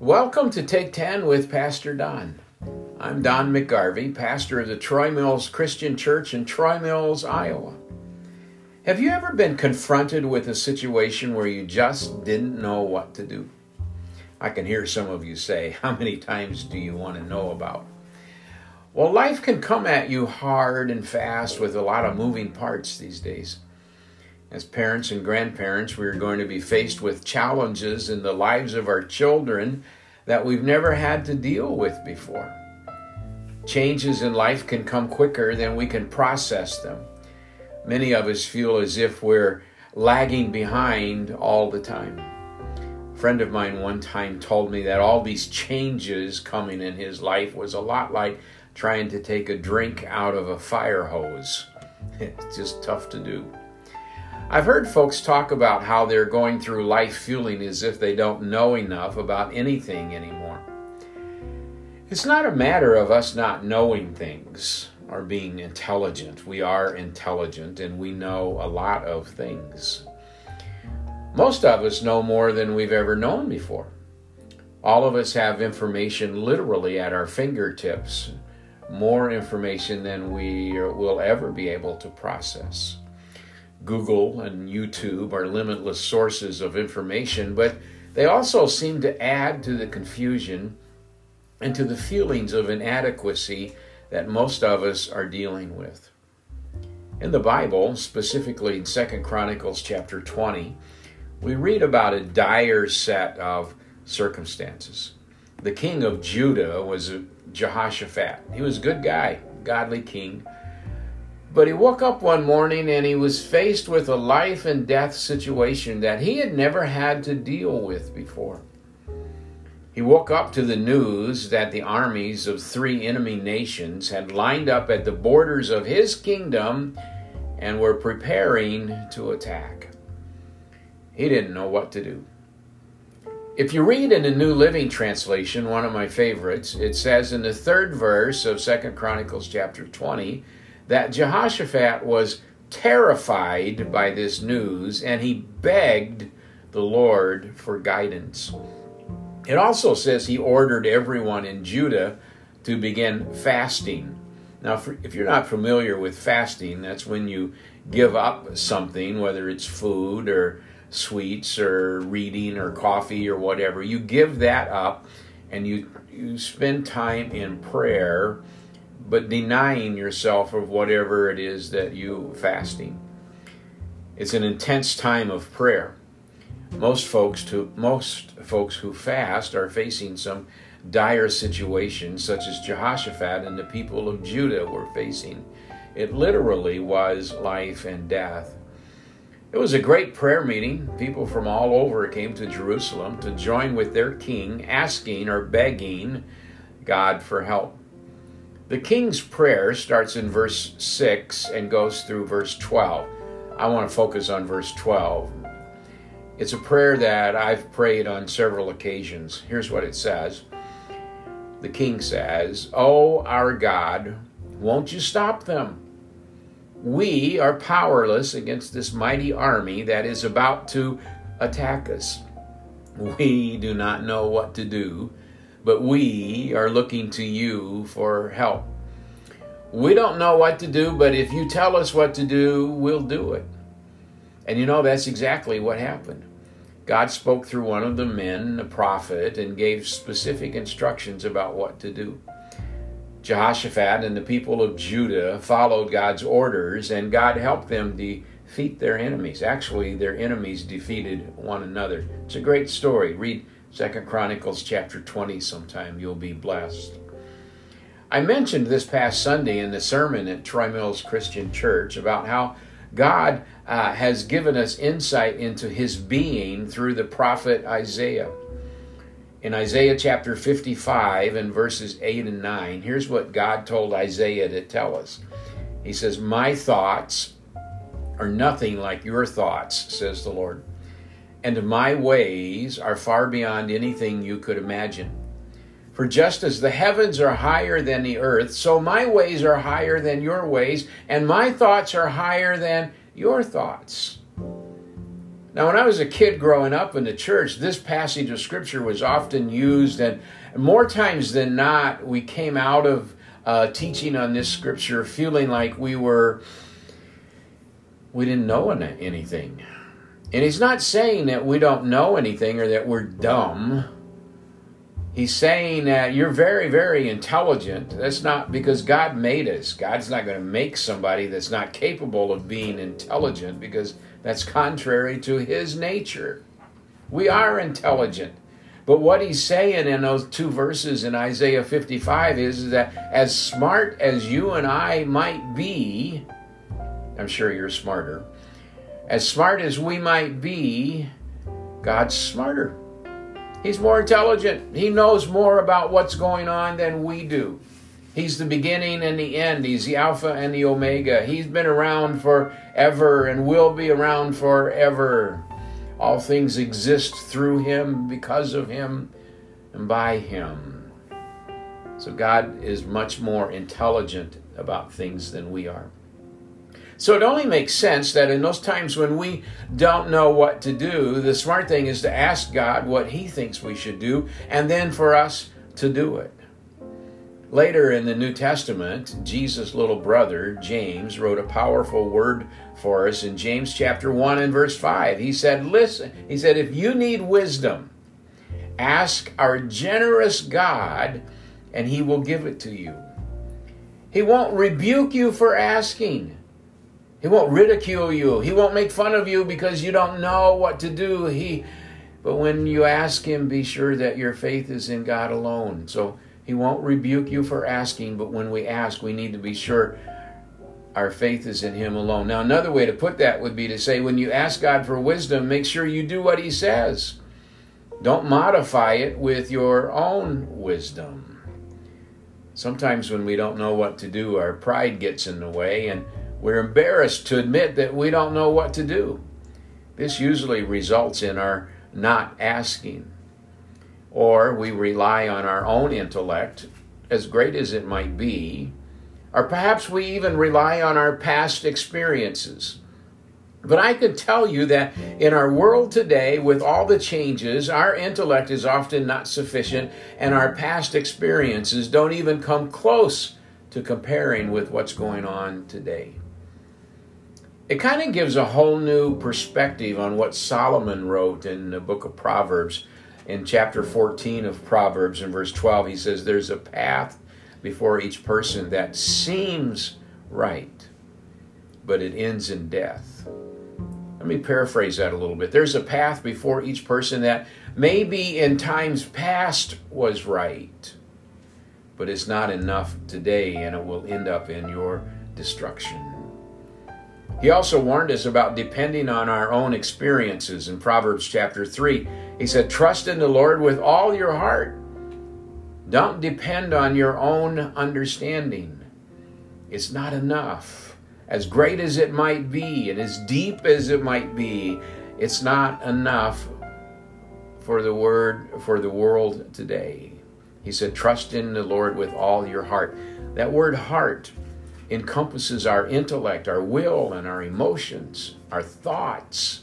Welcome to Take 10 with Pastor Don. I'm Don McGarvey, pastor of the Troy Mills Christian Church in Troy Mills, Iowa. Have you ever been confronted with a situation where you just didn't know what to do? I can hear some of you say, How many times do you want to know about? Well, life can come at you hard and fast with a lot of moving parts these days. As parents and grandparents, we are going to be faced with challenges in the lives of our children that we've never had to deal with before. Changes in life can come quicker than we can process them. Many of us feel as if we're lagging behind all the time. A friend of mine one time told me that all these changes coming in his life was a lot like trying to take a drink out of a fire hose. It's just tough to do. I've heard folks talk about how they're going through life feeling as if they don't know enough about anything anymore. It's not a matter of us not knowing things or being intelligent. We are intelligent and we know a lot of things. Most of us know more than we've ever known before. All of us have information literally at our fingertips, more information than we will ever be able to process. Google and YouTube are limitless sources of information, but they also seem to add to the confusion and to the feelings of inadequacy that most of us are dealing with. In the Bible, specifically in 2 Chronicles chapter 20, we read about a dire set of circumstances. The king of Judah was Jehoshaphat. He was a good guy, godly king. But he woke up one morning and he was faced with a life and death situation that he had never had to deal with before. He woke up to the news that the armies of three enemy nations had lined up at the borders of his kingdom and were preparing to attack. He didn't know what to do. If you read in the New Living Translation, one of my favorites, it says in the third verse of Second Chronicles chapter 20, that Jehoshaphat was terrified by this news and he begged the Lord for guidance. It also says he ordered everyone in Judah to begin fasting. Now, if you're not familiar with fasting, that's when you give up something, whether it's food or sweets or reading or coffee or whatever. You give that up and you, you spend time in prayer but denying yourself of whatever it is that you fasting. It's an intense time of prayer. Most folks to most folks who fast are facing some dire situations such as Jehoshaphat and the people of Judah were facing. It literally was life and death. It was a great prayer meeting. People from all over came to Jerusalem to join with their king, asking or begging God for help. The king's prayer starts in verse 6 and goes through verse 12. I want to focus on verse 12. It's a prayer that I've prayed on several occasions. Here's what it says The king says, Oh, our God, won't you stop them? We are powerless against this mighty army that is about to attack us. We do not know what to do but we are looking to you for help. We don't know what to do, but if you tell us what to do, we'll do it. And you know, that's exactly what happened. God spoke through one of the men, a prophet, and gave specific instructions about what to do. Jehoshaphat and the people of Judah followed God's orders, and God helped them defeat their enemies. Actually, their enemies defeated one another. It's a great story. Read Second Chronicles chapter 20 sometime. You'll be blessed. I mentioned this past Sunday in the sermon at Troy Mills Christian Church about how God uh, has given us insight into his being through the prophet Isaiah. In Isaiah chapter 55 and verses 8 and 9, here's what God told Isaiah to tell us. He says, My thoughts are nothing like your thoughts, says the Lord and my ways are far beyond anything you could imagine. For just as the heavens are higher than the earth, so my ways are higher than your ways, and my thoughts are higher than your thoughts. Now, when I was a kid growing up in the church, this passage of Scripture was often used, and more times than not, we came out of uh, teaching on this Scripture feeling like we were, we didn't know anything. And he's not saying that we don't know anything or that we're dumb. He's saying that you're very, very intelligent. That's not because God made us. God's not going to make somebody that's not capable of being intelligent because that's contrary to his nature. We are intelligent. But what he's saying in those two verses in Isaiah 55 is that as smart as you and I might be, I'm sure you're smarter, as smart as we might be, God's smarter. He's more intelligent. He knows more about what's going on than we do. He's the beginning and the end. He's the Alpha and the Omega. He's been around forever and will be around forever. All things exist through him, because of him, and by him. So God is much more intelligent about things than we are. So it only makes sense that in those times when we don't know what to do, the smart thing is to ask God what He thinks we should do, and then for us to do it. Later in the New Testament, Jesus' little brother, James, wrote a powerful word for us in James chapter 1 and verse 5. He said, Listen, he said, if you need wisdom, ask our generous God, and he will give it to you. He won't rebuke you for asking. He won't ridicule you. He won't make fun of you because you don't know what to do. He but when you ask him, be sure that your faith is in God alone. So he won't rebuke you for asking, but when we ask, we need to be sure our faith is in him alone. Now, another way to put that would be to say when you ask God for wisdom, make sure you do what he says. Don't modify it with your own wisdom. Sometimes when we don't know what to do, our pride gets in the way and we're embarrassed to admit that we don't know what to do. This usually results in our not asking. Or we rely on our own intellect, as great as it might be, or perhaps we even rely on our past experiences. But I could tell you that in our world today, with all the changes, our intellect is often not sufficient, and our past experiences don't even come close to comparing with what's going on today it kind of gives a whole new perspective on what Solomon wrote in the book of Proverbs. In chapter 14 of Proverbs, in verse 12, he says, There's a path before each person that seems right, but it ends in death. Let me paraphrase that a little bit. There's a path before each person that maybe in times past was right, but it's not enough today, and it will end up in your destruction. He also warned us about depending on our own experiences in Proverbs chapter 3. He said, Trust in the Lord with all your heart. Don't depend on your own understanding. It's not enough. As great as it might be and as deep as it might be, it's not enough for the word for the world today. He said, Trust in the Lord with all your heart. That word heart encompasses our intellect, our will, and our emotions, our thoughts.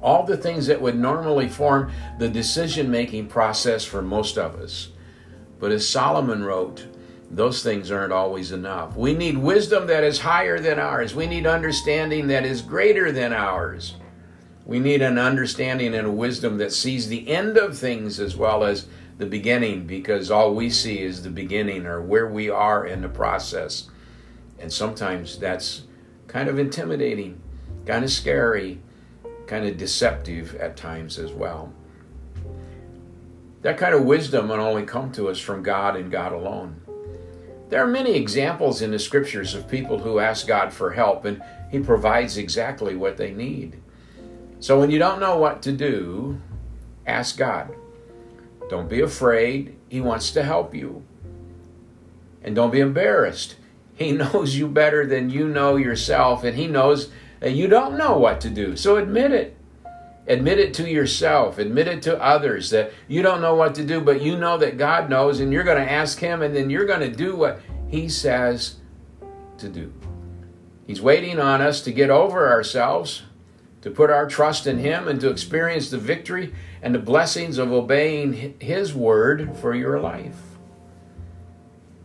All the things that would normally form the decision making process for most of us. But as Solomon wrote, those things aren't always enough. We need wisdom that is higher than ours. We need understanding that is greater than ours. We need an understanding and a wisdom that sees the end of things as well as the beginning, because all we see is the beginning or where we are in the process. And sometimes that's kind of intimidating, kind of scary, kind of deceptive at times as well. That kind of wisdom will only come to us from God and God alone. There are many examples in the scriptures of people who ask God for help, and He provides exactly what they need. So when you don't know what to do, ask God. Don't be afraid, He wants to help you. And don't be embarrassed. He knows you better than you know yourself, and He knows that you don't know what to do. So admit it. Admit it to yourself. Admit it to others that you don't know what to do, but you know that God knows, and you're going to ask Him, and then you're going to do what He says to do. He's waiting on us to get over ourselves, to put our trust in Him and to experience the victory and the blessings of obeying His word for your life.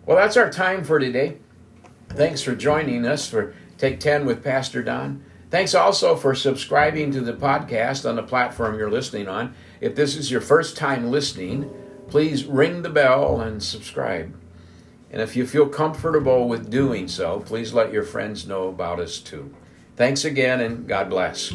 Well, that's our time for today. Thanks for joining us for Take 10 with Pastor Don. Thanks also for subscribing to the podcast on the platform you're listening on. If this is your first time listening, please ring the bell and subscribe. And if you feel comfortable with doing so, please let your friends know about us too. Thanks again, and God bless.